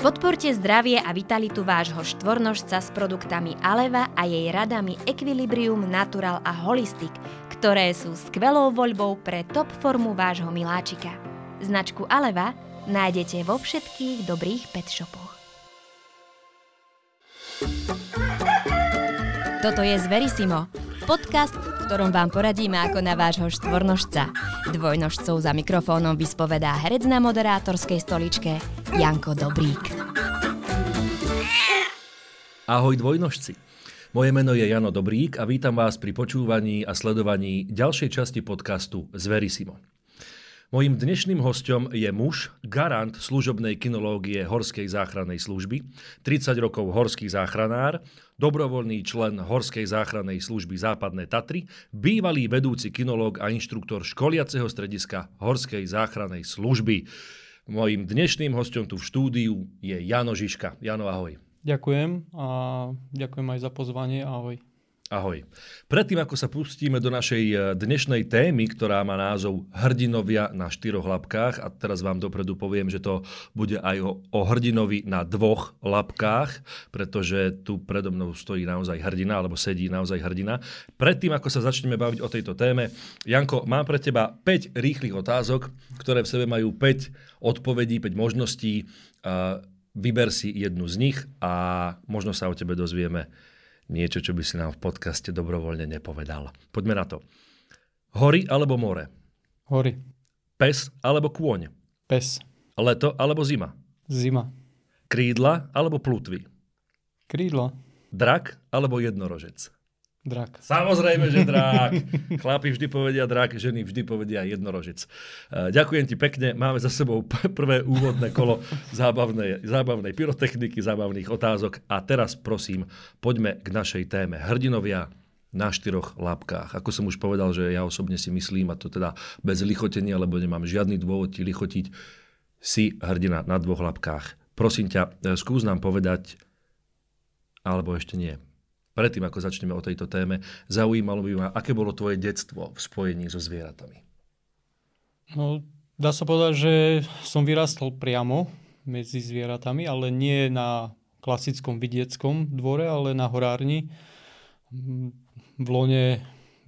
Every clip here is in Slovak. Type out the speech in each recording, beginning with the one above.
Podporte zdravie a vitalitu vášho štvornožca s produktami Aleva a jej radami Equilibrium, Natural a Holistic, ktoré sú skvelou voľbou pre top formu vášho miláčika. Značku Aleva nájdete vo všetkých dobrých pet shopoch. Toto je Zverisimo, podcast, ktorom vám poradíme ako na vášho štvornožca. Dvojnožcov za mikrofónom vyspovedá herec na moderátorskej stoličke Janko Dobrík. Ahoj dvojnožci. Moje meno je Jano Dobrík a vítam vás pri počúvaní a sledovaní ďalšej časti podcastu Zverisimo. Mojím dnešným hostom je muž, garant služobnej kinológie Horskej záchrannej služby, 30 rokov horský záchranár, dobrovoľný člen Horskej záchrannej služby Západné Tatry, bývalý vedúci kinológ a inštruktor školiaceho strediska Horskej záchrannej služby. Mojím dnešným hostom tu v štúdiu je Jano Žižka. Jano, ahoj. Ďakujem a ďakujem aj za pozvanie. Ahoj. Ahoj. Predtým, ako sa pustíme do našej e, dnešnej témy, ktorá má názov Hrdinovia na štyroch labkách, a teraz vám dopredu poviem, že to bude aj o, o hrdinovi na dvoch labkách, pretože tu predo mnou stojí naozaj hrdina, alebo sedí naozaj hrdina. Predtým, ako sa začneme baviť o tejto téme, Janko, mám pre teba 5 rýchlych otázok, ktoré v sebe majú 5 odpovedí, 5 možností. Vyber si jednu z nich a možno sa o tebe dozvieme niečo, čo by si nám v podcaste dobrovoľne nepovedal. Poďme na to. Hory alebo more? Hory. Pes alebo kôň? Pes. Leto alebo zima? Zima. Krídla alebo plutvy? Krídla. Drak alebo jednorožec? Drak. Samozrejme, že drak. Chlapi vždy povedia drak, ženy vždy povedia jednorožec. E, ďakujem ti pekne. Máme za sebou prvé úvodné kolo zábavnej, zábavnej pyrotechniky, zábavných otázok. A teraz prosím, poďme k našej téme. Hrdinovia na štyroch lápkách. Ako som už povedal, že ja osobne si myslím, a to teda bez lichotenia, lebo nemám žiadny dôvod ti lichotiť, si hrdina na dvoch lápkách. Prosím ťa, e, skús nám povedať, alebo ešte nie, predtým, ako začneme o tejto téme, zaujímalo by ma, aké bolo tvoje detstvo v spojení so zvieratami? No, dá sa povedať, že som vyrastol priamo medzi zvieratami, ale nie na klasickom vidieckom dvore, ale na horárni v lone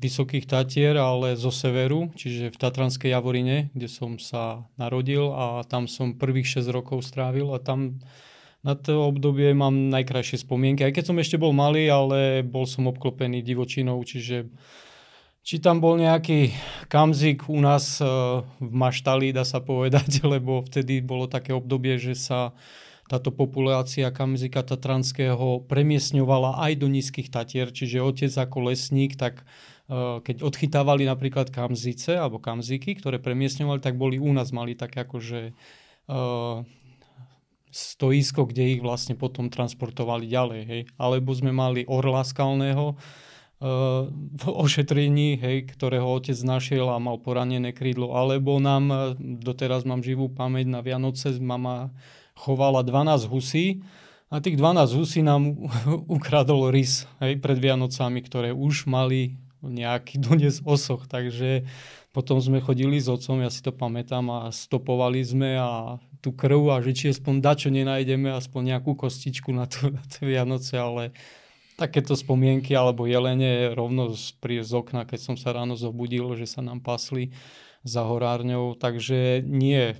Vysokých Tatier, ale zo severu, čiže v Tatranskej Javorine, kde som sa narodil a tam som prvých 6 rokov strávil a tam na to obdobie mám najkrajšie spomienky. Aj keď som ešte bol malý, ale bol som obklopený divočinou, čiže či tam bol nejaký kamzik u nás eh, v maštali, dá sa povedať, lebo vtedy bolo také obdobie, že sa táto populácia kamzika tatranského premiesňovala aj do nízkych tatier, čiže otec ako lesník, tak eh, keď odchytávali napríklad kamzice alebo kamziky, ktoré premiesňovali, tak boli u nás mali také akože eh, stoisko, kde ich vlastne potom transportovali ďalej. Hej. Alebo sme mali orla skalného uh, v ošetrení, hej, ktorého otec našiel a mal poranené krídlo. Alebo nám, eh, doteraz mám živú pamäť, na Vianoce mama chovala 12 husí a tých 12 husí nám ukradol rys hej, pred Vianocami, ktoré už mali nejaký dones osoch. Takže potom sme chodili s otcom, ja si to pamätám, a stopovali sme a tú krv a že či aspoň dačo nenájdeme, aspoň nejakú kostičku na, to, na tie Vianoce, ale takéto spomienky alebo jelene rovno z, pri, z okna, keď som sa ráno zobudil, že sa nám pasli za horárňou, takže nie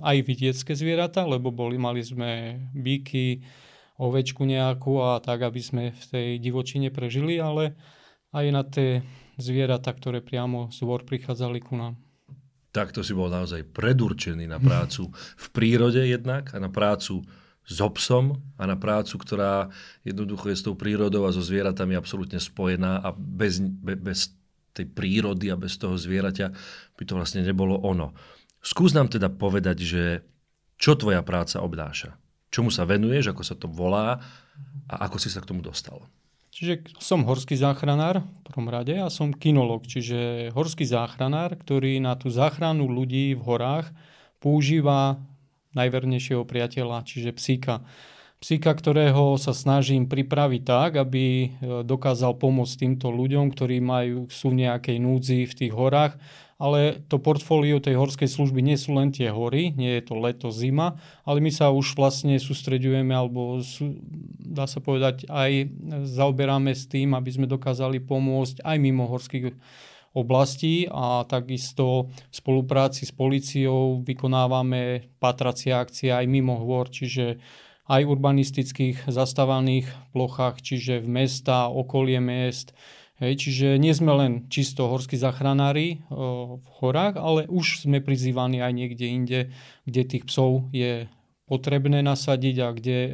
aj vidiecké zvieratá, lebo boli, mali sme bíky, ovečku nejakú a tak, aby sme v tej divočine prežili, ale aj na tie zvieratá, ktoré priamo z vor prichádzali ku nám takto si bol naozaj predurčený na prácu v prírode jednak a na prácu s obsom a na prácu, ktorá jednoducho je s tou prírodou a so zvieratami absolútne spojená a bez, be, bez tej prírody a bez toho zvieraťa by to vlastne nebolo ono. Skús nám teda povedať, že čo tvoja práca obnáša? Čomu sa venuješ, ako sa to volá a ako si sa k tomu dostal? Čiže som horský záchranár v prvom rade a som kinolog, čiže horský záchranár, ktorý na tú záchranu ľudí v horách používa najvernejšieho priateľa, čiže psíka. psíka, ktorého sa snažím pripraviť tak, aby e, dokázal pomôcť týmto ľuďom, ktorí majú, sú v nejakej núdzi v tých horách. Ale to portfólio tej horskej služby nie sú len tie hory, nie je to leto, zima, ale my sa už vlastne sústreďujeme, alebo sú, dá sa povedať, aj zaoberáme s tým, aby sme dokázali pomôcť aj mimo horských oblastí a takisto v spolupráci s policiou vykonávame patracie akcie aj mimo hôr, čiže aj urbanistických zastávaných plochách, čiže v mesta, okolie miest. Hej, čiže nie sme len čisto horskí zachranári o, v horách, ale už sme prizývaní aj niekde inde, kde tých psov je potrebné nasadiť a kde e,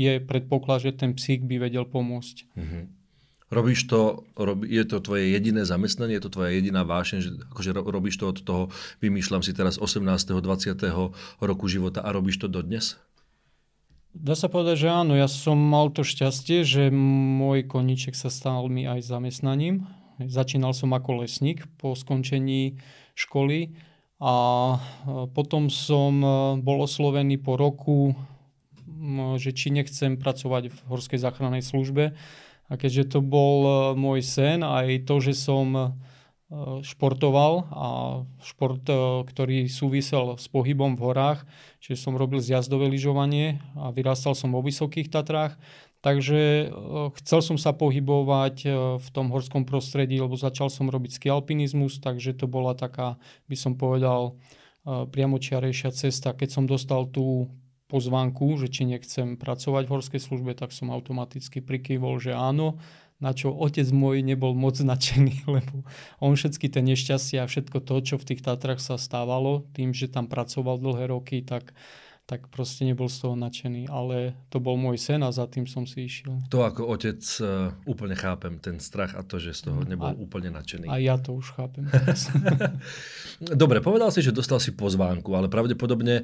je predpoklad, že ten psík by vedel pomôcť. Mm-hmm. Robíš to, rob, je to tvoje jediné zamestnanie, je to tvoja jediná vášeň, že akože robíš to od toho, vymýšľam si teraz 18. 20. roku života a robíš to dodnes? Dá sa povedať, že áno, ja som mal to šťastie, že môj koníček sa stal mi aj zamestnaním. Začínal som ako lesník po skončení školy a potom som e, bol oslovený po roku, že či nechcem pracovať v Horskej záchrannej službe. A keďže to bol e, môj sen, aj to, že som športoval a šport, eh, ktorý súvisel s pohybom v horách, čiže som robil zjazdové lyžovanie a vyrastal som vo Vysokých Tatrách, takže eh, chcel som sa pohybovať v tom horskom prostredí, lebo začal som robiť ski alpinizmus, takže to bola taká, by som povedal, priamočiarejšia cesta. Keď som dostal tú pozvánku, že či nechcem pracovať v horskej službe, tak som automaticky prikývol, že áno na čo otec môj nebol moc značený, lebo on všetky tie nešťastia a všetko to, čo v tých Tatrach sa stávalo, tým, že tam pracoval dlhé roky, tak, tak proste nebol z toho nadšený. Ale to bol môj sen a za tým som si išiel. To ako otec uh, úplne chápem, ten strach a to, že z toho nebol a, úplne nadšený. A ja to už chápem. Dobre, povedal si, že dostal si pozvánku, ale pravdepodobne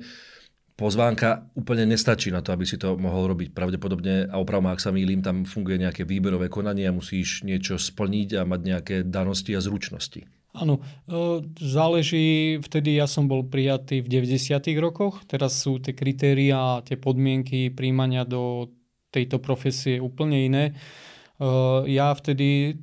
pozvánka úplne nestačí na to, aby si to mohol robiť. Pravdepodobne, a opravom, ak sa mýlim, tam funguje nejaké výberové konanie a musíš niečo splniť a mať nejaké danosti a zručnosti. Áno, e, záleží, vtedy ja som bol prijatý v 90. rokoch, teraz sú tie kritéria tie podmienky príjmania do tejto profesie úplne iné. E, ja vtedy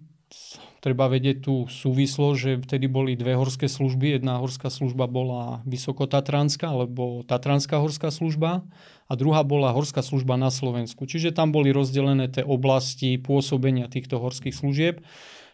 treba vedieť tú súvislosť, že vtedy boli dve horské služby. Jedna horská služba bola Vysokotatranská, alebo Tatranská horská služba a druhá bola horská služba na Slovensku. Čiže tam boli rozdelené tie oblasti pôsobenia týchto horských služieb.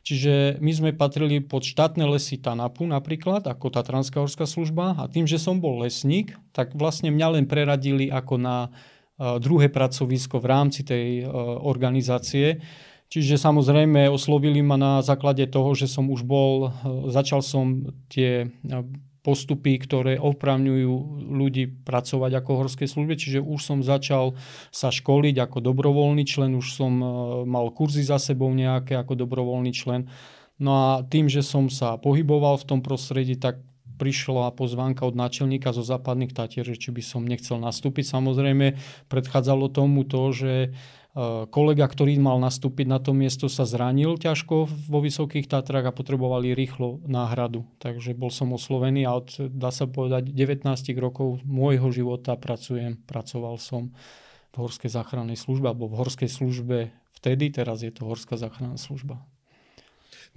Čiže my sme patrili pod štátne lesy Tanapu napríklad, ako Tatranská horská služba a tým, že som bol lesník, tak vlastne mňa len preradili ako na eh, druhé pracovisko v rámci tej eh, organizácie. Čiže samozrejme oslovili ma na základe toho, že som už bol, e, začal som tie e, postupy, ktoré opravňujú ľudí pracovať ako horskej službe, čiže už som začal sa školiť ako dobrovoľný člen, už som e, mal kurzy za sebou nejaké ako dobrovoľný člen. No a tým, že som sa pohyboval v tom prostredí, tak prišla pozvánka od náčelníka zo západných Tatier, že či by som nechcel nastúpiť. Samozrejme, predchádzalo tomu to, že kolega, ktorý mal nastúpiť na to miesto, sa zranil ťažko vo Vysokých Tatrách a potrebovali rýchlo náhradu. Takže bol som oslovený a od, dá sa povedať, 19 rokov môjho života pracujem, pracoval som v Horskej záchrannej službe alebo v Horskej službe vtedy, teraz je to Horská záchranná služba.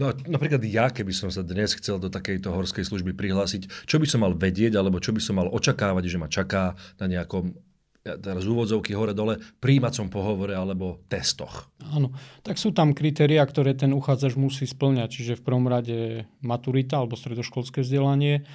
No napríklad ja, keby som sa dnes chcel do takejto horskej služby prihlásiť, čo by som mal vedieť, alebo čo by som mal očakávať, že ma čaká na nejakom teraz úvodzovky hore-dole, príjmacom pohovore alebo testoch. Áno, tak sú tam kritéria, ktoré ten uchádzač musí splňať, čiže v prvom rade maturita alebo stredoškolské vzdelanie.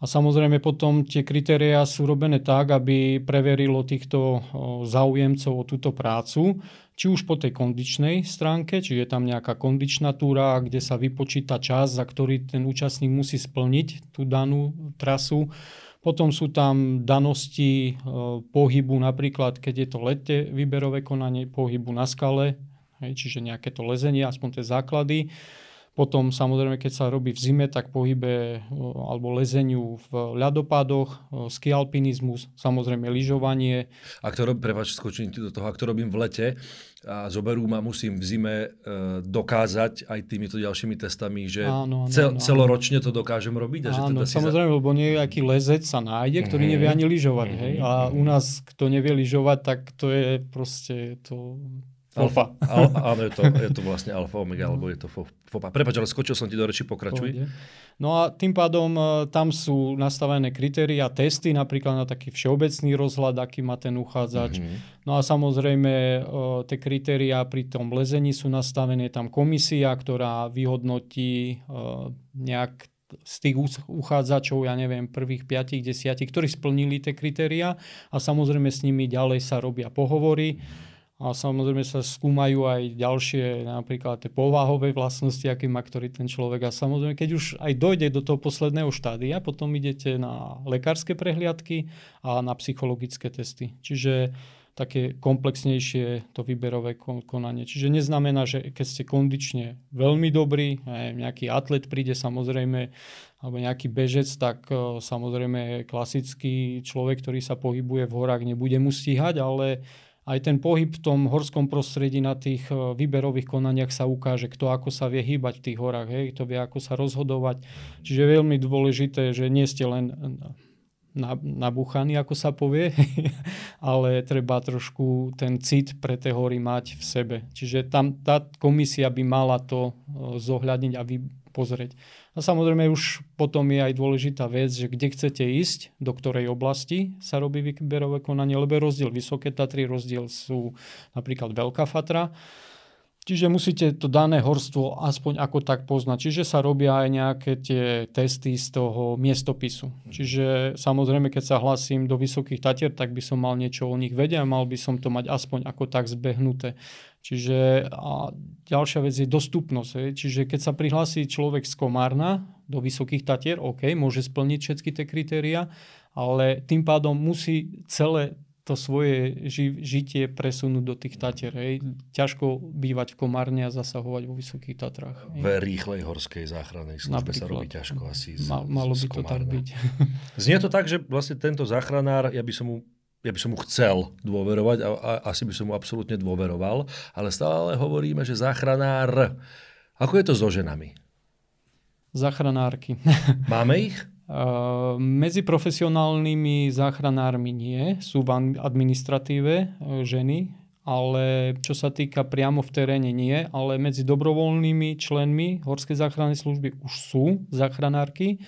A samozrejme potom tie kritériá sú robené tak, aby preverilo týchto záujemcov o túto prácu, či už po tej kondičnej stránke, či je tam nejaká kondičnatúra, kde sa vypočíta čas, za ktorý ten účastník musí splniť tú danú trasu potom sú tam danosti e, pohybu, napríklad keď je to lete výberové konanie, pohybu na skale, čiže nejaké to lezenie, aspoň tie základy. Potom samozrejme, keď sa robí v zime, tak pohybe alebo lezeniu v ľadopádoch, ski alpinizmus, samozrejme lyžovanie. Ak to robím, prepáč, skočím do toho, ak to robím v lete a zoberú ma, musím v zime e, dokázať aj týmito ďalšími testami, že áno, áno, cel, áno. celoročne to dokážem robiť. A že áno, teda samozrejme, za... lebo nejaký lezec sa nájde, ktorý mm-hmm. nevie ani lyžovať. Mm-hmm. Hej? A u nás, kto nevie lyžovať, tak to je proste to Alfa. Al, áno, je to, je to vlastne alfa, omega, alebo je to fopa. Prepač, ale skočil som ti do reči, pokračuj. Pôjde. No a tým pádom e, tam sú nastavené kritéria, testy, napríklad na taký všeobecný rozhľad, aký má ten uchádzač. Mm-hmm. No a samozrejme e, tie kritéria pri tom lezení sú nastavené, tam komisia, ktorá vyhodnotí e, nejak z tých uchádzačov, ja neviem, prvých 5, 10, ktorí splnili tie kritéria a samozrejme s nimi ďalej sa robia pohovory. A samozrejme sa skúmajú aj ďalšie, napríklad tie povahové vlastnosti, aký má ktorý ten človek. A samozrejme, keď už aj dojde do toho posledného štádia, potom idete na lekárske prehliadky a na psychologické testy. Čiže také komplexnejšie to výberové konanie. Čiže neznamená, že keď ste kondične veľmi dobrý, nejaký atlet príde samozrejme, alebo nejaký bežec, tak e, samozrejme klasický človek, ktorý sa pohybuje v horách, nebude mu stíhať, ale aj ten pohyb v tom horskom prostredí na tých e, výberových konaniach sa ukáže, kto ako sa vie hýbať v tých horách, hej, kto vie ako sa rozhodovať. Čiže je veľmi dôležité, že nie ste len nabúchaní, ako sa povie, ale treba trošku ten cit pre tie hory mať v sebe. Čiže tam tá komisia by mala to e, zohľadniť a vy pozrieť. A samozrejme už potom je aj dôležitá vec, že kde chcete ísť, do ktorej oblasti sa robí výberové konanie, lebo je rozdiel Vysoké Tatry, rozdiel sú napríklad Veľká Fatra. Čiže musíte to dané horstvo aspoň ako tak poznať. Čiže sa robia aj nejaké tie testy z toho miestopisu. Čiže samozrejme, keď sa hlasím do Vysokých Tatier, tak by som mal niečo o nich vedieť a mal by som to mať aspoň ako tak zbehnuté. Čiže a ďalšia vec je dostupnosť. Je. Čiže keď sa prihlási človek z Komárna do Vysokých Tatier, OK, môže splniť všetky tie kritéria, ale tým pádom musí celé to svoje ži- žitie presunúť do tých Tatier. Hej. Ťažko bývať v Komárne a zasahovať vo Vysokých Tatrách. Hej. V rýchlej horskej záchrannej službe Napríklad. sa robí ťažko asi z, Mal, Malo by z to tak byť. Znie to tak, že vlastne tento záchranár, ja by som mu ja by som mu chcel dôverovať a, a asi by som mu absolútne dôveroval, ale stále hovoríme, že záchranár. Ako je to so ženami? Záchranárky. Máme ich? Uh, medzi profesionálnymi záchranármi nie, sú v administratíve ženy, ale čo sa týka priamo v teréne nie, ale medzi dobrovoľnými členmi Horskej záchrannej služby už sú záchranárky,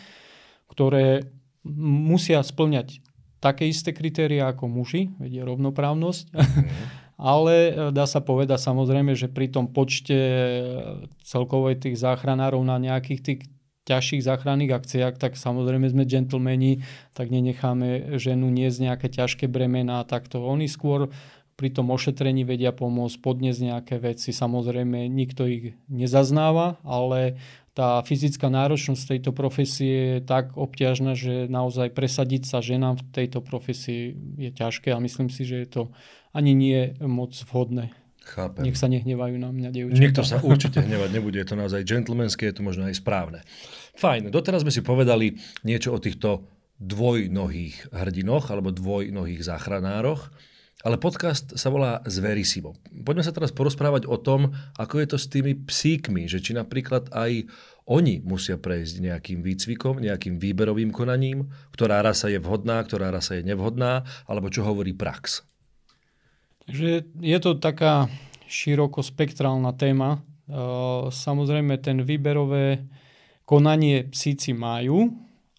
ktoré musia splňať také isté kritéria ako muži, vedie rovnoprávnosť. Mm. Ale e, dá sa povedať samozrejme, že pri tom počte e, celkovej tých záchranárov na nejakých tých ťažších záchranných akciách, tak samozrejme sme džentlmeni, tak nenecháme ženu niesť nejaké ťažké bremená, takto oni skôr pri tom ošetrení vedia pomôcť, podniesť nejaké veci. Samozrejme, nikto ich nezaznáva, ale tá fyzická náročnosť tejto profesie je tak obťažná, že naozaj presadiť sa ženám v tejto profesii je ťažké a myslím si, že je to ani nie moc vhodné. Chápem. Nech sa nehnevajú na mňa, dievčatá. Niekto sa určite hnevať nebude, je to naozaj gentlemanské, je to možno aj správne. Fajn, doteraz sme si povedali niečo o týchto dvojnohých hrdinoch alebo dvojnohých záchranároch. Ale podcast sa volá Zverisivo. Poďme sa teraz porozprávať o tom, ako je to s tými psíkmi, že či napríklad aj oni musia prejsť nejakým výcvikom, nejakým výberovým konaním, ktorá rasa je vhodná, ktorá rasa je nevhodná, alebo čo hovorí prax. Takže je to taká širokospektrálna téma. E, samozrejme, ten výberové konanie psíci majú,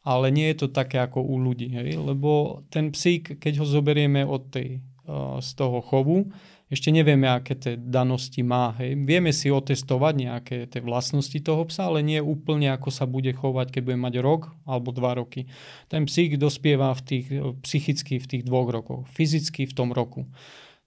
ale nie je to také ako u ľudí. Hej? Lebo ten psík, keď ho zoberieme od tej z toho chovu. Ešte nevieme, aké tie danosti má. Hej. Vieme si otestovať nejaké tie vlastnosti toho psa, ale nie úplne, ako sa bude chovať, keď bude mať rok alebo dva roky. Ten psík dospieva v tých, psychicky v tých dvoch rokoch, fyzicky v tom roku.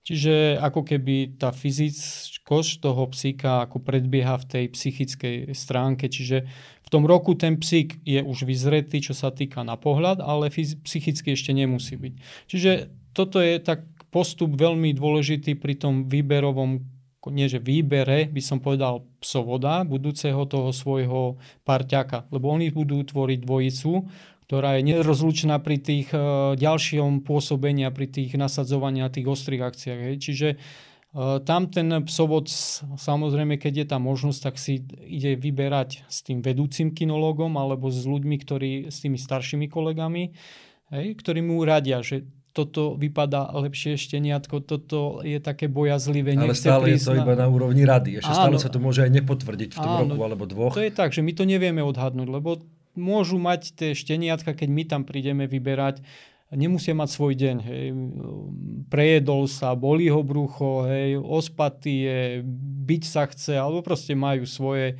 Čiže ako keby tá fyzickosť toho psíka ako predbieha v tej psychickej stránke. Čiže v tom roku ten psík je už vyzretý, čo sa týka na pohľad, ale psychicky ešte nemusí byť. Čiže toto je tak postup veľmi dôležitý pri tom výberovom nie že výbere, by som povedal psovoda budúceho toho svojho parťaka, lebo oni budú tvoriť dvojicu, ktorá je nerozlučná pri tých uh, ďalšom pôsobenia, pri tých nasadzovania tých ostrých akciách. Hej. Čiže uh, tam ten psovod, samozrejme, keď je tá možnosť, tak si ide vyberať s tým vedúcim kinologom alebo s ľuďmi, ktorí, s tými staršími kolegami, hej, ktorí mu radia, že toto vypadá lepšie šteniatko, toto je také bojazlivé. Ale stále je to na... iba na úrovni rady. Ešte áno, stále sa to môže aj nepotvrdiť v tom áno, roku alebo dvoch. To je tak, že my to nevieme odhadnúť, lebo môžu mať tie šteniatka, keď my tam prídeme vyberať, nemusia mať svoj deň. Hej. Prejedol sa, bolí ho brucho, hej, ospatý je, byť sa chce, alebo proste majú svoje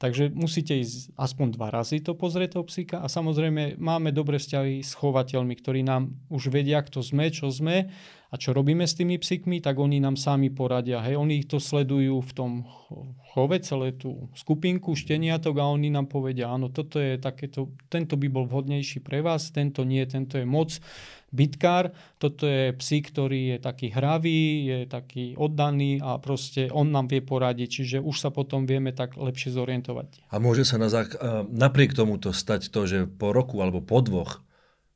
Takže musíte ísť aspoň dva razy to pozrieť toho psíka a samozrejme máme dobré vzťahy s chovateľmi, ktorí nám už vedia, kto sme, čo sme a čo robíme s tými psíkmi, tak oni nám sami poradia. Hej, oni to sledujú v tom chove, celé tú skupinku šteniatok a oni nám povedia, áno, toto je takéto, tento by bol vhodnejší pre vás, tento nie, tento je moc bitkár. Toto je psík, ktorý je taký hravý, je taký oddaný a proste on nám vie poradiť, čiže už sa potom vieme tak lepšie zorientovať. A môže sa na zák- napriek tomuto stať to, že po roku alebo po dvoch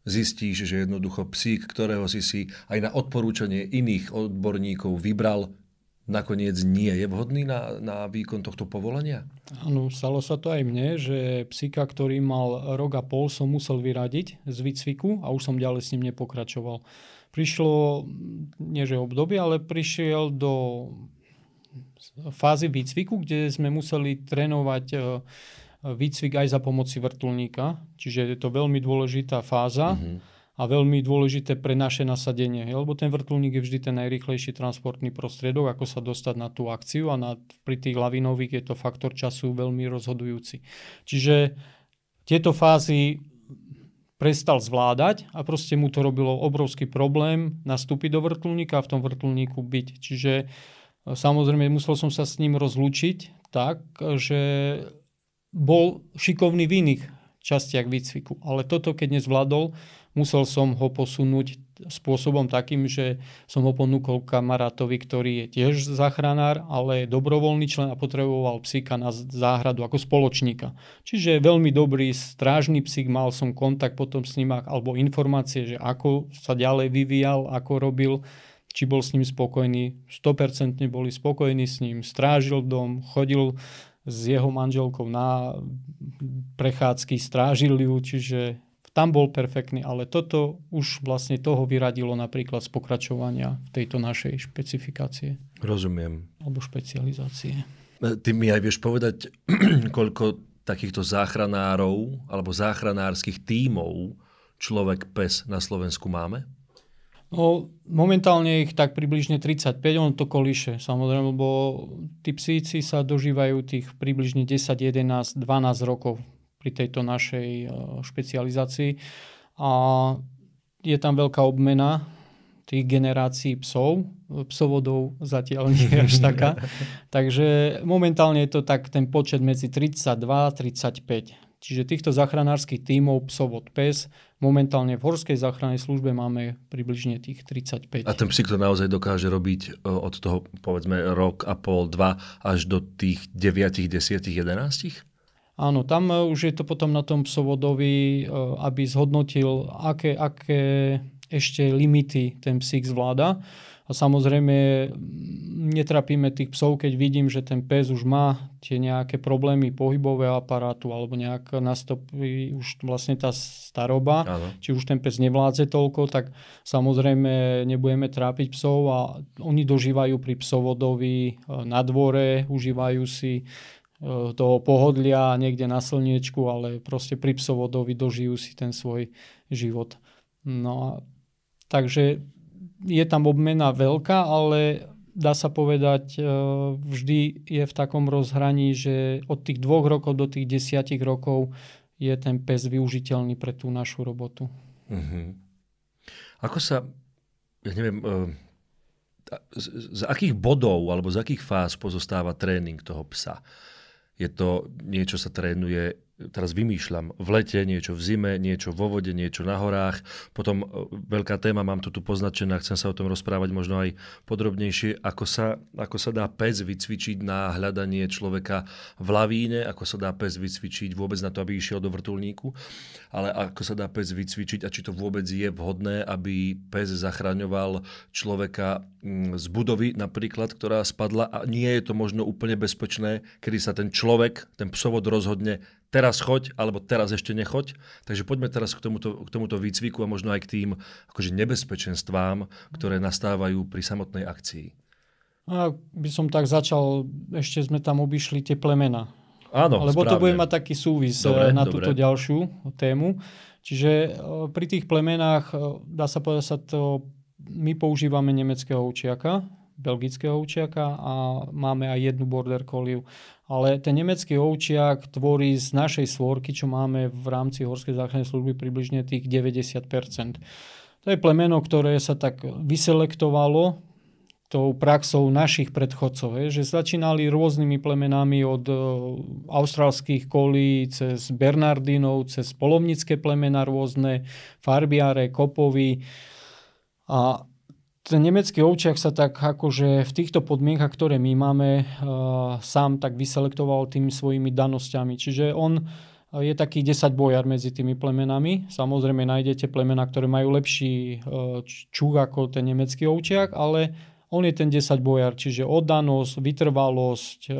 zistíš, že jednoducho psík, ktorého si si aj na odporúčanie iných odborníkov vybral, nakoniec nie je vhodný na, na výkon tohto povolenia? Áno, stalo sa to aj mne, že psíka, ktorý mal rok a pol, som musel vyradiť z výcviku a už som ďalej s ním nepokračoval. Prišlo, nie že obdobie, ale prišiel do fázy výcviku, kde sme museli trénovať e, výcvik aj za pomoci vrtulníka, čiže je to veľmi dôležitá fáza. Mm-hmm a veľmi dôležité pre naše nasadenie, lebo ten vrtulník je vždy ten najrýchlejší transportný prostriedok, ako sa dostať na tú akciu a na, pri tých lavinových je to faktor času veľmi rozhodujúci. Čiže tieto fázy prestal zvládať a proste mu to robilo obrovský problém nastúpiť do vrtulníka a v tom vrtulníku byť. Čiže e, samozrejme musel som sa s ním rozlúčiť tak, že bol šikovný v iných častiach výcviku. Ale toto, keď nezvládol, musel som ho posunúť spôsobom takým, že som ho ponúkol kamarátovi, ktorý je tiež záchranár, ale dobrovoľný člen a potreboval psíka na záhradu ako spoločníka. Čiže veľmi dobrý strážny psík, mal som kontakt potom s ním alebo informácie, že ako sa ďalej vyvíjal, ako robil, či bol s ním spokojný. 100% boli spokojní s ním, strážil dom, chodil s jeho manželkou na prechádzky, strážil ju, čiže tam bol perfektný, ale toto už vlastne toho vyradilo napríklad z pokračovania tejto našej špecifikácie. Rozumiem. Alebo špecializácie. E, ty mi aj vieš povedať, koľko takýchto záchranárov alebo záchranárskych tímov človek pes na Slovensku máme? No, momentálne ich tak približne 35, on to kolíše samozrejme, lebo tí psíci sa dožívajú tých približne 10, 11, 12 rokov pri tejto našej e, špecializácii. A je tam veľká obmena tých generácií psov. Psovodov zatiaľ nie je až taká. Takže momentálne je to tak ten počet medzi 32 a 35. Čiže týchto záchranárskych tímov psovod pes momentálne v horskej záchrannej službe máme približne tých 35. A ten psík to naozaj dokáže robiť e, od toho povedzme rok a pol, dva až do tých 9, 10, 11? Áno, tam e, už je to potom na tom psovodovi, e, aby zhodnotil, aké, aké ešte limity ten psík zvláda. A samozrejme netrapíme tých psov, keď vidím, že ten pes už má tie nejaké problémy pohybového aparátu alebo nejak nastopí už vlastne tá staroba, ano. či už ten pes nevládze toľko, tak samozrejme nebudeme trápiť psov a oni dožívajú pri psovodovi e, na dvore, užívajú si toho pohodlia niekde na slniečku, ale proste pri psovodovi dožijú si ten svoj život. No a takže je tam obmena veľká, ale dá sa povedať, e, vždy je v takom rozhraní, že od tých dvoch rokov do tých desiatich rokov je ten pes využiteľný pre tú našu robotu. Uh-huh. Ako sa, ja neviem, e, z, z akých bodov alebo z akých fáz pozostáva tréning toho psa? Je to niečo sa trénuje teraz vymýšľam, v lete, niečo v zime, niečo vo vode, niečo na horách. Potom e, veľká téma, mám to tu poznačené, chcem sa o tom rozprávať možno aj podrobnejšie, ako sa, ako sa dá pes vycvičiť na hľadanie človeka v lavíne, ako sa dá pes vycvičiť vôbec na to, aby išiel do vrtulníku, ale ako sa dá pes vycvičiť a či to vôbec je vhodné, aby pes zachraňoval človeka mm, z budovy napríklad, ktorá spadla? A nie je to možno úplne bezpečné, kedy sa ten človek, ten psovod rozhodne teraz choď, alebo teraz ešte nechoď. Takže poďme teraz k tomuto, k tomuto výcviku a možno aj k tým akože nebezpečenstvám, ktoré nastávajú pri samotnej akcii. A by som tak začal, ešte sme tam obišli tie plemena. Áno, Lebo správne. to bude mať taký súvis dobre, na dobre. túto ďalšiu tému. Čiže e, pri tých plemenách, e, dá sa povedať, sa to, my používame nemeckého učiaka, belgického ovčiaka a máme aj jednu border collie. Ale ten nemecký ovčiak tvorí z našej svorky, čo máme v rámci Horskej záchrannej služby približne tých 90%. To je plemeno, ktoré sa tak vyselektovalo tou praxou našich predchodcov, že začínali rôznymi plemenami od e, austrálskych kolí cez Bernardinov, cez polovnické plemena rôzne, farbiare, kopovy. A ten nemecký ovčiak sa tak akože v týchto podmienkach, ktoré my máme, uh, sám tak vyselektoval tými svojimi danosťami. Čiže on je taký 10 bojar medzi tými plemenami. Samozrejme nájdete plemena, ktoré majú lepší uh, čuch ako ten nemecký ovčiak, ale on je ten 10 bojar, čiže oddanosť, vytrvalosť,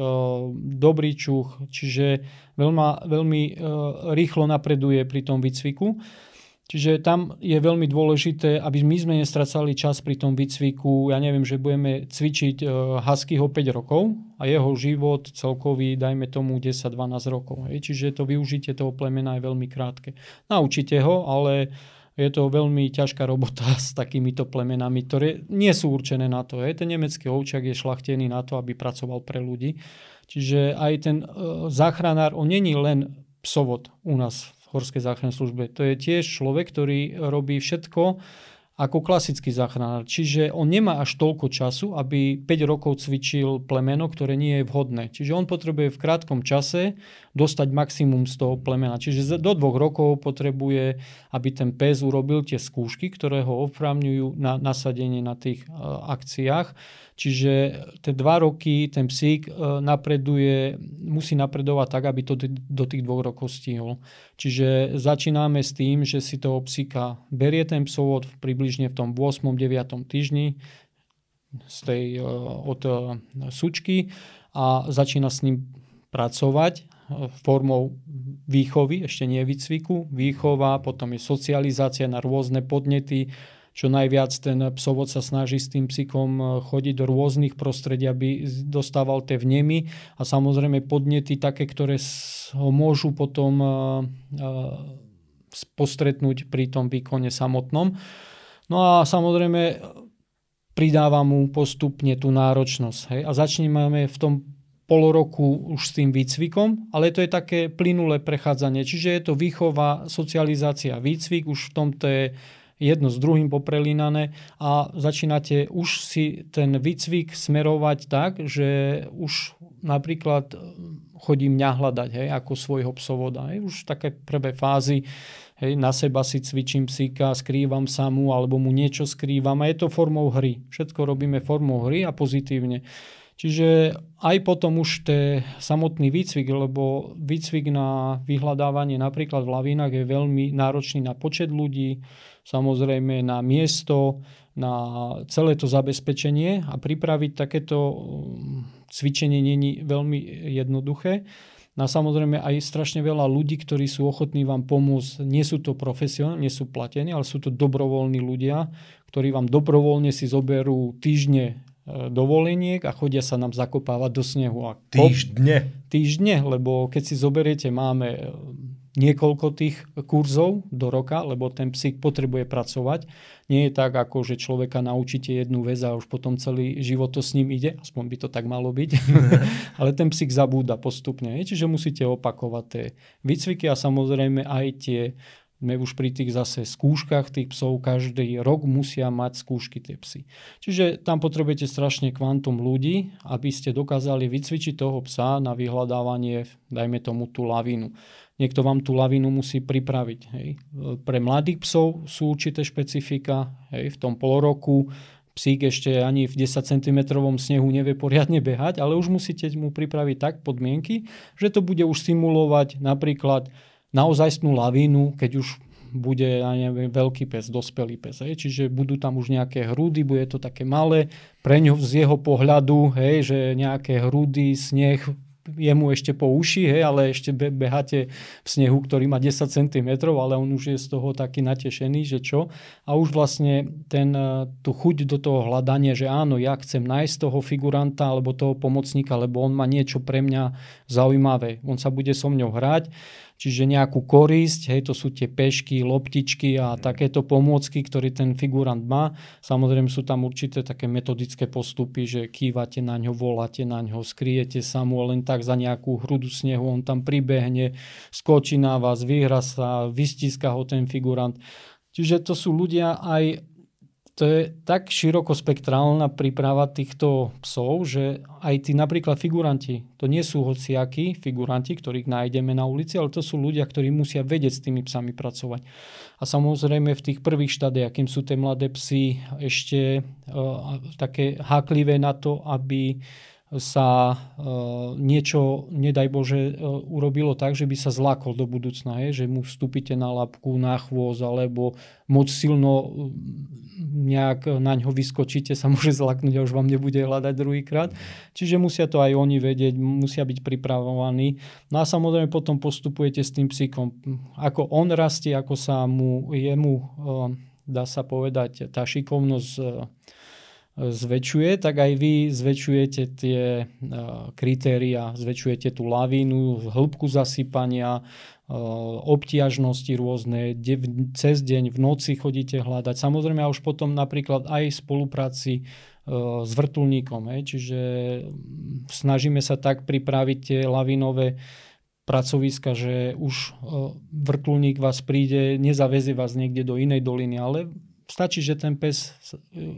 dobrý čuch, čiže veľma, veľmi rýchlo napreduje pri tom výcviku. Čiže tam je veľmi dôležité, aby my sme nestracali čas pri tom výcviku. Ja neviem, že budeme cvičiť huskyho 5 rokov a jeho život celkový, dajme tomu 10-12 rokov. Čiže to využitie toho plemena je veľmi krátke. Naučite ho, ale je to veľmi ťažká robota s takýmito plemenami, ktoré nie sú určené na to. Ten nemecký ovčak je šlachtený na to, aby pracoval pre ľudí. Čiže aj ten záchranár, on není len psovod u nás horskej záchrannej službe. To je tiež človek, ktorý robí všetko ako klasický záchranár. Čiže on nemá až toľko času, aby 5 rokov cvičil plemeno, ktoré nie je vhodné. Čiže on potrebuje v krátkom čase dostať maximum z toho plemena. Čiže do dvoch rokov potrebuje, aby ten pes urobil tie skúšky, ktoré ho oprávňujú na nasadenie na tých uh, akciách. Čiže tie dva roky ten psík napreduje, musí napredovať tak, aby to do tých dvoch rokov stihol. Čiže začíname s tým, že si toho psíka berie ten psovod približne v tom 8. 9. týždni z tej, od sučky a začína s ním pracovať formou výchovy, ešte nie výcviku, výchova, potom je socializácia na rôzne podnety, čo najviac ten psovod sa snaží s tým psíkom chodiť do rôznych prostredí, aby dostával tie vnemy a samozrejme podnety také, ktoré ho môžu potom postretnúť pri tom výkone samotnom. No a samozrejme pridáva mu postupne tú náročnosť. Hej? A začneme v tom pol roku už s tým výcvikom, ale to je také plynulé prechádzanie. Čiže je to výchova, socializácia, výcvik, už v tomto je jedno s druhým poprelínané a začínate už si ten výcvik smerovať tak, že už napríklad chodím mňa hľadať hej, ako svojho psovoda. Hej. Už také prvé fázy hej, na seba si cvičím psíka, skrývam sa mu alebo mu niečo skrývam a je to formou hry. Všetko robíme formou hry a pozitívne. Čiže aj potom už te samotný výcvik, lebo výcvik na vyhľadávanie napríklad v lavínach je veľmi náročný na počet ľudí, samozrejme na miesto, na celé to zabezpečenie a pripraviť takéto cvičenie není veľmi jednoduché. No a samozrejme aj strašne veľa ľudí, ktorí sú ochotní vám pomôcť. Nie sú to profesionálni, nie sú platení, ale sú to dobrovoľní ľudia, ktorí vám dobrovoľne si zoberú týždne dovoleniek a chodia sa nám zakopávať do snehu. A kop, týždne? Týždne, lebo keď si zoberiete, máme niekoľko tých kurzov do roka, lebo ten psík potrebuje pracovať. Nie je tak, ako že človeka naučíte jednu vec a už potom celý život to s ním ide, aspoň by to tak malo byť, ale ten psík zabúda postupne. Čiže musíte opakovať tie výcviky a samozrejme aj tie sme už pri tých zase skúškach tých psov, každý rok musia mať skúšky tie psy. Čiže tam potrebujete strašne kvantum ľudí, aby ste dokázali vycvičiť toho psa na vyhľadávanie, dajme tomu tú lavinu. niekto vám tú lavinu musí pripraviť. Hej. Pre mladých psov sú určité špecifika. Hej. V tom pol roku psík ešte ani v 10 cm snehu nevie poriadne behať, ale už musíte mu pripraviť tak podmienky, že to bude už simulovať napríklad naozajstnú lavínu, keď už bude, ja neviem, veľký pes, dospelý pes. Hej. Čiže budú tam už nejaké hrúdy, bude to také malé. Pre ňo z jeho pohľadu, hej, že nejaké hrúdy, sneh, je mu ešte po uši, hej, ale ešte beháte v snehu, ktorý má 10 cm, ale on už je z toho taký natešený, že čo. A už vlastne ten, e, tú chuť do toho hľadania, že áno, ja chcem nájsť toho figuranta alebo toho pomocníka, lebo on má niečo pre mňa zaujímavé. On sa bude so mňou hrať Čiže nejakú korisť, hej, to sú tie pešky, loptičky a takéto pomôcky, ktorý ten figurant má. Samozrejme sú tam určité také metodické postupy, že kývate na ňo, voláte na ňo, skriete sa mu len tak za nejakú hrudu snehu, on tam pribehne, skočí na vás, vyhra sa, vystíska ho ten figurant. Čiže to sú ľudia aj to je tak širokospektrálna príprava týchto psov, že aj tí napríklad figuranti, to nie sú hociakí figuranti, ktorých nájdeme na ulici, ale to sú ľudia, ktorí musia vedieť s tými psami pracovať. A samozrejme v tých prvých štádiách, akým sú tie mladé psy ešte uh, také háklivé na to, aby sa uh, niečo, nedaj Bože, uh, urobilo tak, že by sa zlákol do budúcna, je? že mu vstúpite na labku, na chôz, alebo moc silno uh, nejak na ňo vyskočíte, sa môže zlaknúť a už vám nebude hľadať druhýkrát. Čiže musia to aj oni vedieť, musia byť pripravovaní. No a samozrejme potom postupujete s tým psíkom. Ako on rastie, ako sa mu, jemu, uh, dá sa povedať, tá šikovnosť zväčšuje, tak aj vy zväčšujete tie e, kritéria, zväčšujete tú lavínu, hĺbku zasypania, e, obtiažnosti rôzne, cez deň, v noci chodíte hľadať. Samozrejme a už potom napríklad aj v spolupráci e, s vrtulníkom. Čiže snažíme sa tak pripraviť tie lavinové pracoviska, že už vrtulník vás príde, nezavezie vás niekde do inej doliny, ale Stačí, že ten pes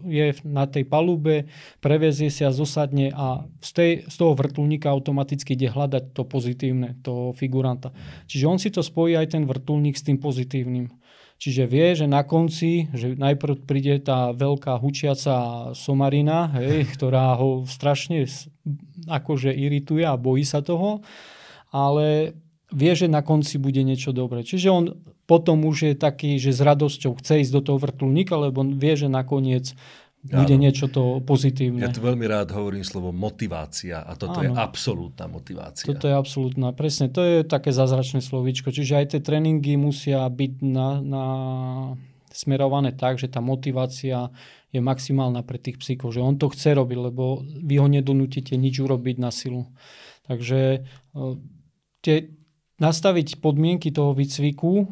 je na tej palube, prevezie sa, zosadne a z, tej, z toho vrtulníka automaticky ide hľadať to pozitívne, toho figuranta. Čiže on si to spojí aj ten vrtulník s tým pozitívnym. Čiže vie, že na konci, že najprv príde tá veľká hučiaca somarina, hej, ktorá ho strašne akože irituje a bojí sa toho, ale vie, že na konci bude niečo dobré. Čiže on potom už je taký, že s radosťou chce ísť do toho vrtulníka, lebo vie, že nakoniec bude Áno. niečo to pozitívne. Ja tu veľmi rád hovorím slovo motivácia a toto Áno. je absolútna motivácia. Toto je absolútna, presne, to je také zázračné slovíčko. Čiže aj tie tréningy musia byť na, na smerované tak, že tá motivácia je maximálna pre tých psíkov, že on to chce robiť, lebo vy ho nedonútite nič urobiť na silu. Takže e, tie, nastaviť podmienky toho výcviku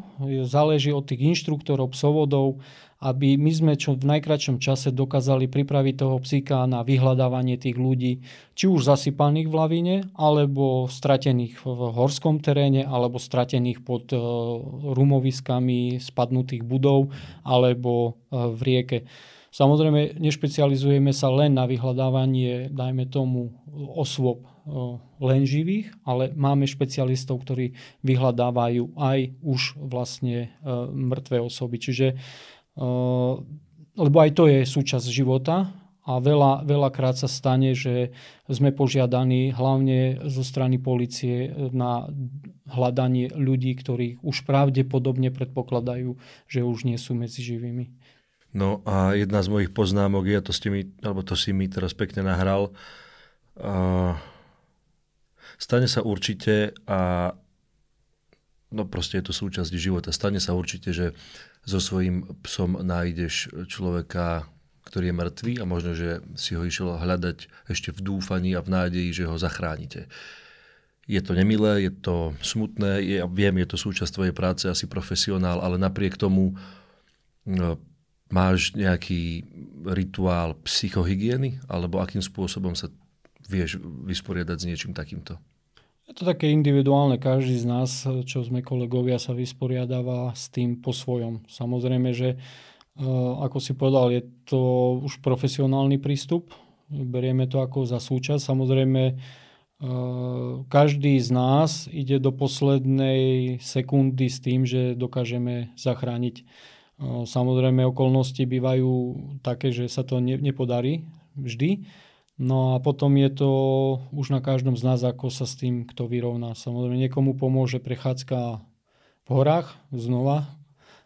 záleží od tých inštruktorov, psovodov, aby my sme čo v najkračšom čase dokázali pripraviť toho psíka na vyhľadávanie tých ľudí, či už zasypaných v lavíne, alebo stratených v horskom teréne, alebo stratených pod e, rumoviskami spadnutých budov, alebo e, v rieke. Samozrejme, nešpecializujeme sa len na vyhľadávanie, dajme tomu, osôb len živých, ale máme špecialistov, ktorí vyhľadávajú aj už vlastne e, mŕtve osoby. Čiže, e, lebo aj to je súčasť života a veľa, veľakrát sa stane, že sme požiadaní hlavne zo strany policie na hľadanie ľudí, ktorých už pravdepodobne predpokladajú, že už nie sú medzi živými. No a jedna z mojich poznámok je, to, ste mi, alebo to si mi teraz pekne nahral, uh Stane sa určite a no proste je to súčasť života. Stane sa určite, že so svojím psom nájdeš človeka, ktorý je mŕtvý a možno, že si ho išiel hľadať ešte v dúfaní a v nádeji, že ho zachránite. Je to nemilé, je to smutné, ja viem, je to súčasť tvojej práce, asi profesionál, ale napriek tomu no, máš nejaký rituál psychohygieny, alebo akým spôsobom sa vieš vysporiadať s niečím takýmto? Je to také individuálne. Každý z nás, čo sme kolegovia, sa vysporiadáva s tým po svojom. Samozrejme, že e, ako si povedal, je to už profesionálny prístup. Berieme to ako za súčasť. Samozrejme, každý z nás ide do poslednej sekundy s tým, že dokážeme zachrániť. Samozrejme okolnosti bývajú také, že sa to nepodarí vždy. No a potom je to už na každom z nás, ako sa s tým kto vyrovná. Samozrejme niekomu pomôže prechádzka v horách znova,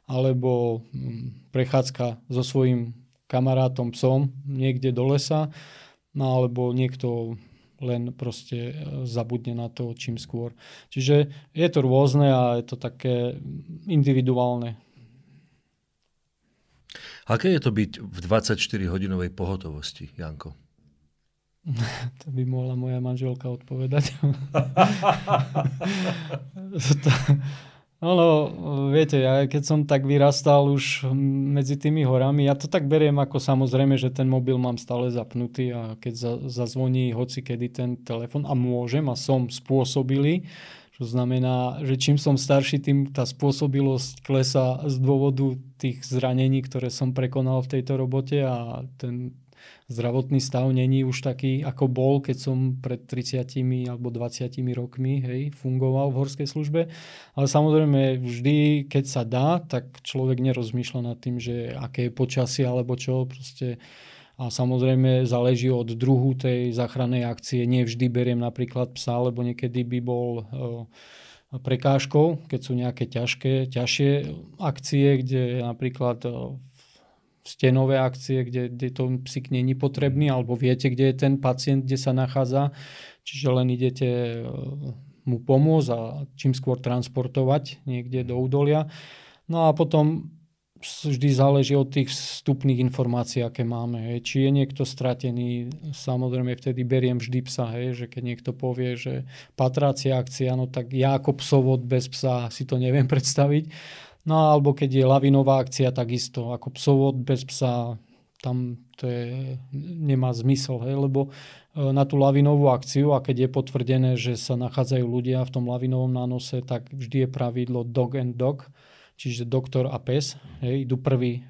alebo mm, prechádzka so svojím kamarátom psom niekde do lesa, no alebo niekto len proste e, zabudne na to čím skôr. Čiže je to rôzne a je to také individuálne. Aké je to byť v 24-hodinovej pohotovosti, Janko? To by mohla moja manželka odpovedať. Ono, viete, ja keď som tak vyrastal už medzi tými horami, ja to tak beriem ako samozrejme, že ten mobil mám stále zapnutý a keď za, zazvoní hoci kedy ten telefon a môžem a som spôsobili, čo znamená, že čím som starší, tým tá spôsobilosť klesa z dôvodu tých zranení, ktoré som prekonal v tejto robote a ten zdravotný stav není už taký, ako bol, keď som pred 30 alebo 20 rokmi hej, fungoval v horskej službe. Ale samozrejme vždy, keď sa dá, tak človek nerozmýšľa nad tým, že aké je počasie alebo čo. Proste a samozrejme záleží od druhu tej záchrannej akcie. Nie vždy beriem napríklad psa, lebo niekedy by bol e, prekážkou, keď sú nejaké ťažké, ťažšie akcie, kde napríklad e, stenové akcie, kde, kde to psík není potrebný, alebo viete, kde je ten pacient, kde sa nachádza, čiže len idete e, mu pomôcť a čím skôr transportovať niekde do údolia. No a potom vždy záleží od tých vstupných informácií, aké máme. Hej. Či je niekto stratený, samozrejme vtedy beriem vždy psa, hej, že keď niekto povie, že patrácia akcia, no tak ja ako psovod bez psa si to neviem predstaviť. No alebo keď je lavinová akcia, takisto ako psovod bez psa, tam to je, nemá zmysel, hej, lebo e, na tú lavinovú akciu a keď je potvrdené, že sa nachádzajú ľudia v tom lavinovom nánose, tak vždy je pravidlo dog and dog, čiže doktor a pes, hej, idú prvý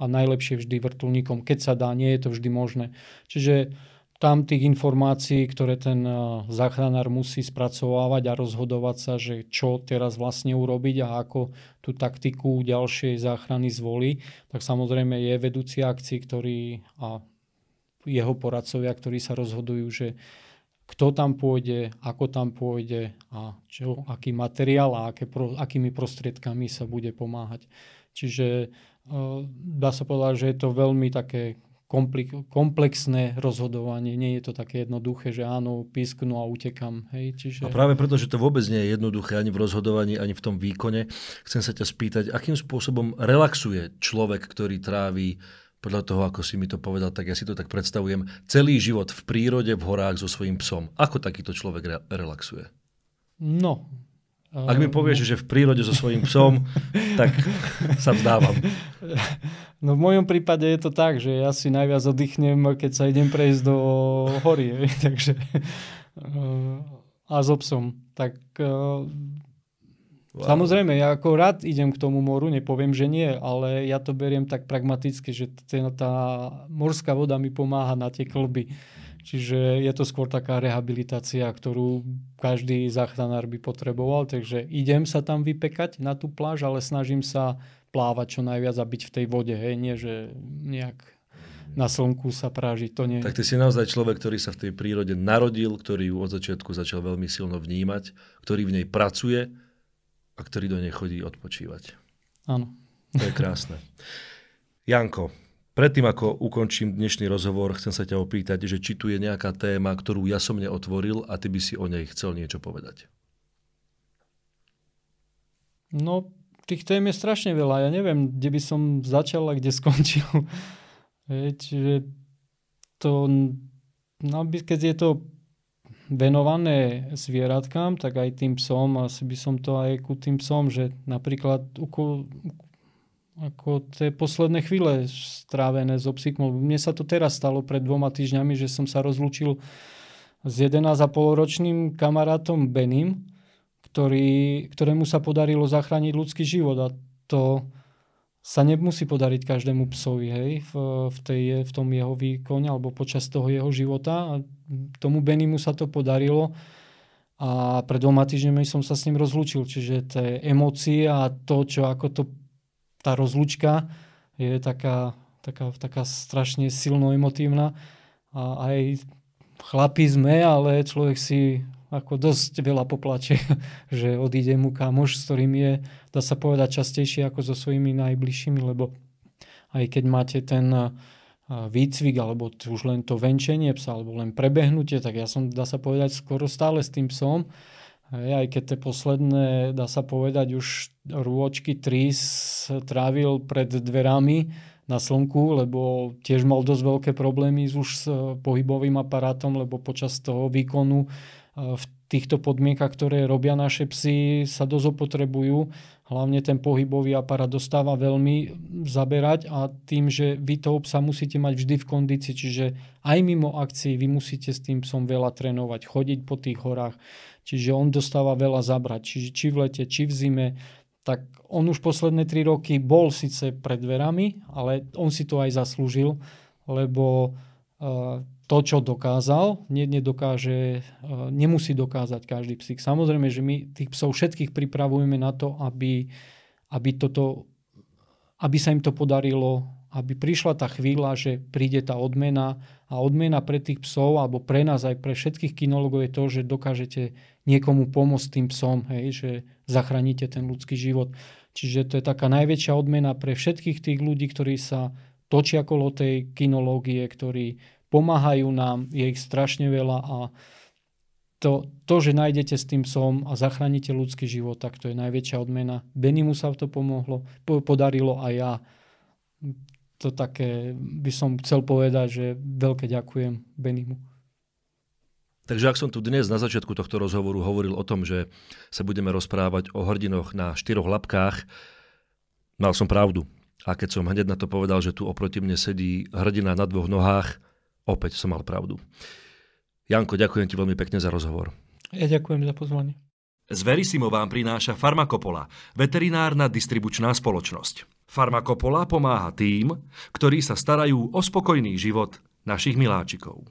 a najlepšie vždy vrtulníkom, keď sa dá, nie je to vždy možné. Čiže tam tých informácií, ktoré ten eh, záchranár musí spracovávať a rozhodovať sa, že čo teraz vlastne urobiť a ako tú taktiku ďalšej záchrany zvolí, tak samozrejme je vedúci akcií, ktorý a jeho poradcovia, ktorí sa rozhodujú, že kto tam pôjde, ako tam pôjde a čo, aký materiál a aké, pro, akými prostriedkami sa bude pomáhať. Čiže uh, dá sa povedať, že je to veľmi také komplexné rozhodovanie. Nie je to také jednoduché, že áno, písknu a utekam. Hej, čiže... A práve preto, že to vôbec nie je jednoduché ani v rozhodovaní, ani v tom výkone, chcem sa ťa spýtať, akým spôsobom relaxuje človek, ktorý tráví podľa toho, ako si mi to povedal, tak ja si to tak predstavujem, celý život v prírode, v horách so svojím psom. Ako takýto človek re- relaxuje? No, ak mi povieš, že v prírode so svojím psom, tak sa vzdávam. No v mojom prípade je to tak, že ja si najviac oddychnem, keď sa idem prejsť do hory. Takže, a so psom. Tak wow. Samozrejme, ja ako rád idem k tomu moru, nepoviem, že nie, ale ja to beriem tak pragmaticky, že tá morská voda mi pomáha na tie klby. Čiže je to skôr taká rehabilitácia, ktorú každý záchranár by potreboval. Takže idem sa tam vypekať na tú pláž, ale snažím sa plávať čo najviac a byť v tej vode. Hej, nie, že nejak na slnku sa práži, to nie. Tak ty si naozaj človek, ktorý sa v tej prírode narodil, ktorý ju od začiatku začal veľmi silno vnímať, ktorý v nej pracuje a ktorý do nej chodí odpočívať. Áno. To je krásne. Janko, Predtým, ako ukončím dnešný rozhovor, chcem sa ťa opýtať, že či tu je nejaká téma, ktorú ja som neotvoril a ty by si o nej chcel niečo povedať. No, tých tém je strašne veľa. Ja neviem, kde by som začal a kde skončil. Čiže to, no, keď je to venované zvieratkám, tak aj tým psom, asi by som to aj ku tým psom, že napríklad ako tie posledné chvíle strávené so psíkom. Mne sa to teraz stalo pred dvoma týždňami, že som sa rozlúčil s 11,5 ročným kamarátom Benim, ktorý, ktorému sa podarilo zachrániť ľudský život. A to sa nemusí podariť každému psovi hej, v, v, tej, v tom jeho výkone alebo počas toho jeho života. A tomu Benimu sa to podarilo a pred dvoma týždňami som sa s ním rozlúčil, čiže tie emócie a to, čo ako to, tá rozlúčka je taká, taká, taká strašne silno emotívna a aj chlapi sme, ale človek si ako dosť veľa poplače, že odíde mu kamoš, s ktorým je, dá sa povedať, častejšie ako so svojimi najbližšími, lebo aj keď máte ten výcvik, alebo už len to venčenie psa, alebo len prebehnutie, tak ja som, dá sa povedať, skoro stále s tým psom. Aj keď tie posledné, dá sa povedať, už rôčky trís trávil pred dverami na slnku, lebo tiež mal dosť veľké problémy už s pohybovým aparátom, lebo počas toho výkonu v týchto podmienkach, ktoré robia naše psy, sa dosť opotrebujú. Hlavne ten pohybový aparát dostáva veľmi zaberať a tým, že vy toho psa musíte mať vždy v kondícii, čiže aj mimo akcií vy musíte s tým psom veľa trénovať, chodiť po tých horách, čiže on dostáva veľa zabrať, čiže či v lete, či v zime, tak on už posledné 3 roky bol síce pred dverami, ale on si to aj zaslúžil, lebo uh, to, čo dokázal, nie, nedokáže, e, nemusí dokázať každý psík. Samozrejme, že my tých psov všetkých pripravujeme na to, aby, aby, toto, aby sa im to podarilo, aby prišla tá chvíľa, že príde tá odmena a odmena pre tých psov, alebo pre nás aj pre všetkých kinologov je to, že dokážete niekomu pomôcť tým psom, hej, že zachránite ten ľudský život. Čiže to je taká najväčšia odmena pre všetkých tých ľudí, ktorí sa točia kolo tej kinológie, ktorí pomáhajú nám, je ich strašne veľa a to, to, že nájdete s tým psom a zachránite ľudský život, tak to je najväčšia odmena. Benimu sa to pomohlo, podarilo a ja to také by som chcel povedať, že veľké ďakujem Benimu. Takže ak som tu dnes na začiatku tohto rozhovoru hovoril o tom, že sa budeme rozprávať o hrdinoch na štyroch labkách, mal som pravdu. A keď som hneď na to povedal, že tu oproti mne sedí hrdina na dvoch nohách, Opäť som mal pravdu. Janko, ďakujem ti veľmi pekne za rozhovor. Ja ďakujem za pozvanie. Z Verisimo vám prináša Farmakopola, veterinárna distribučná spoločnosť. Farmakopola pomáha tým, ktorí sa starajú o spokojný život našich miláčikov.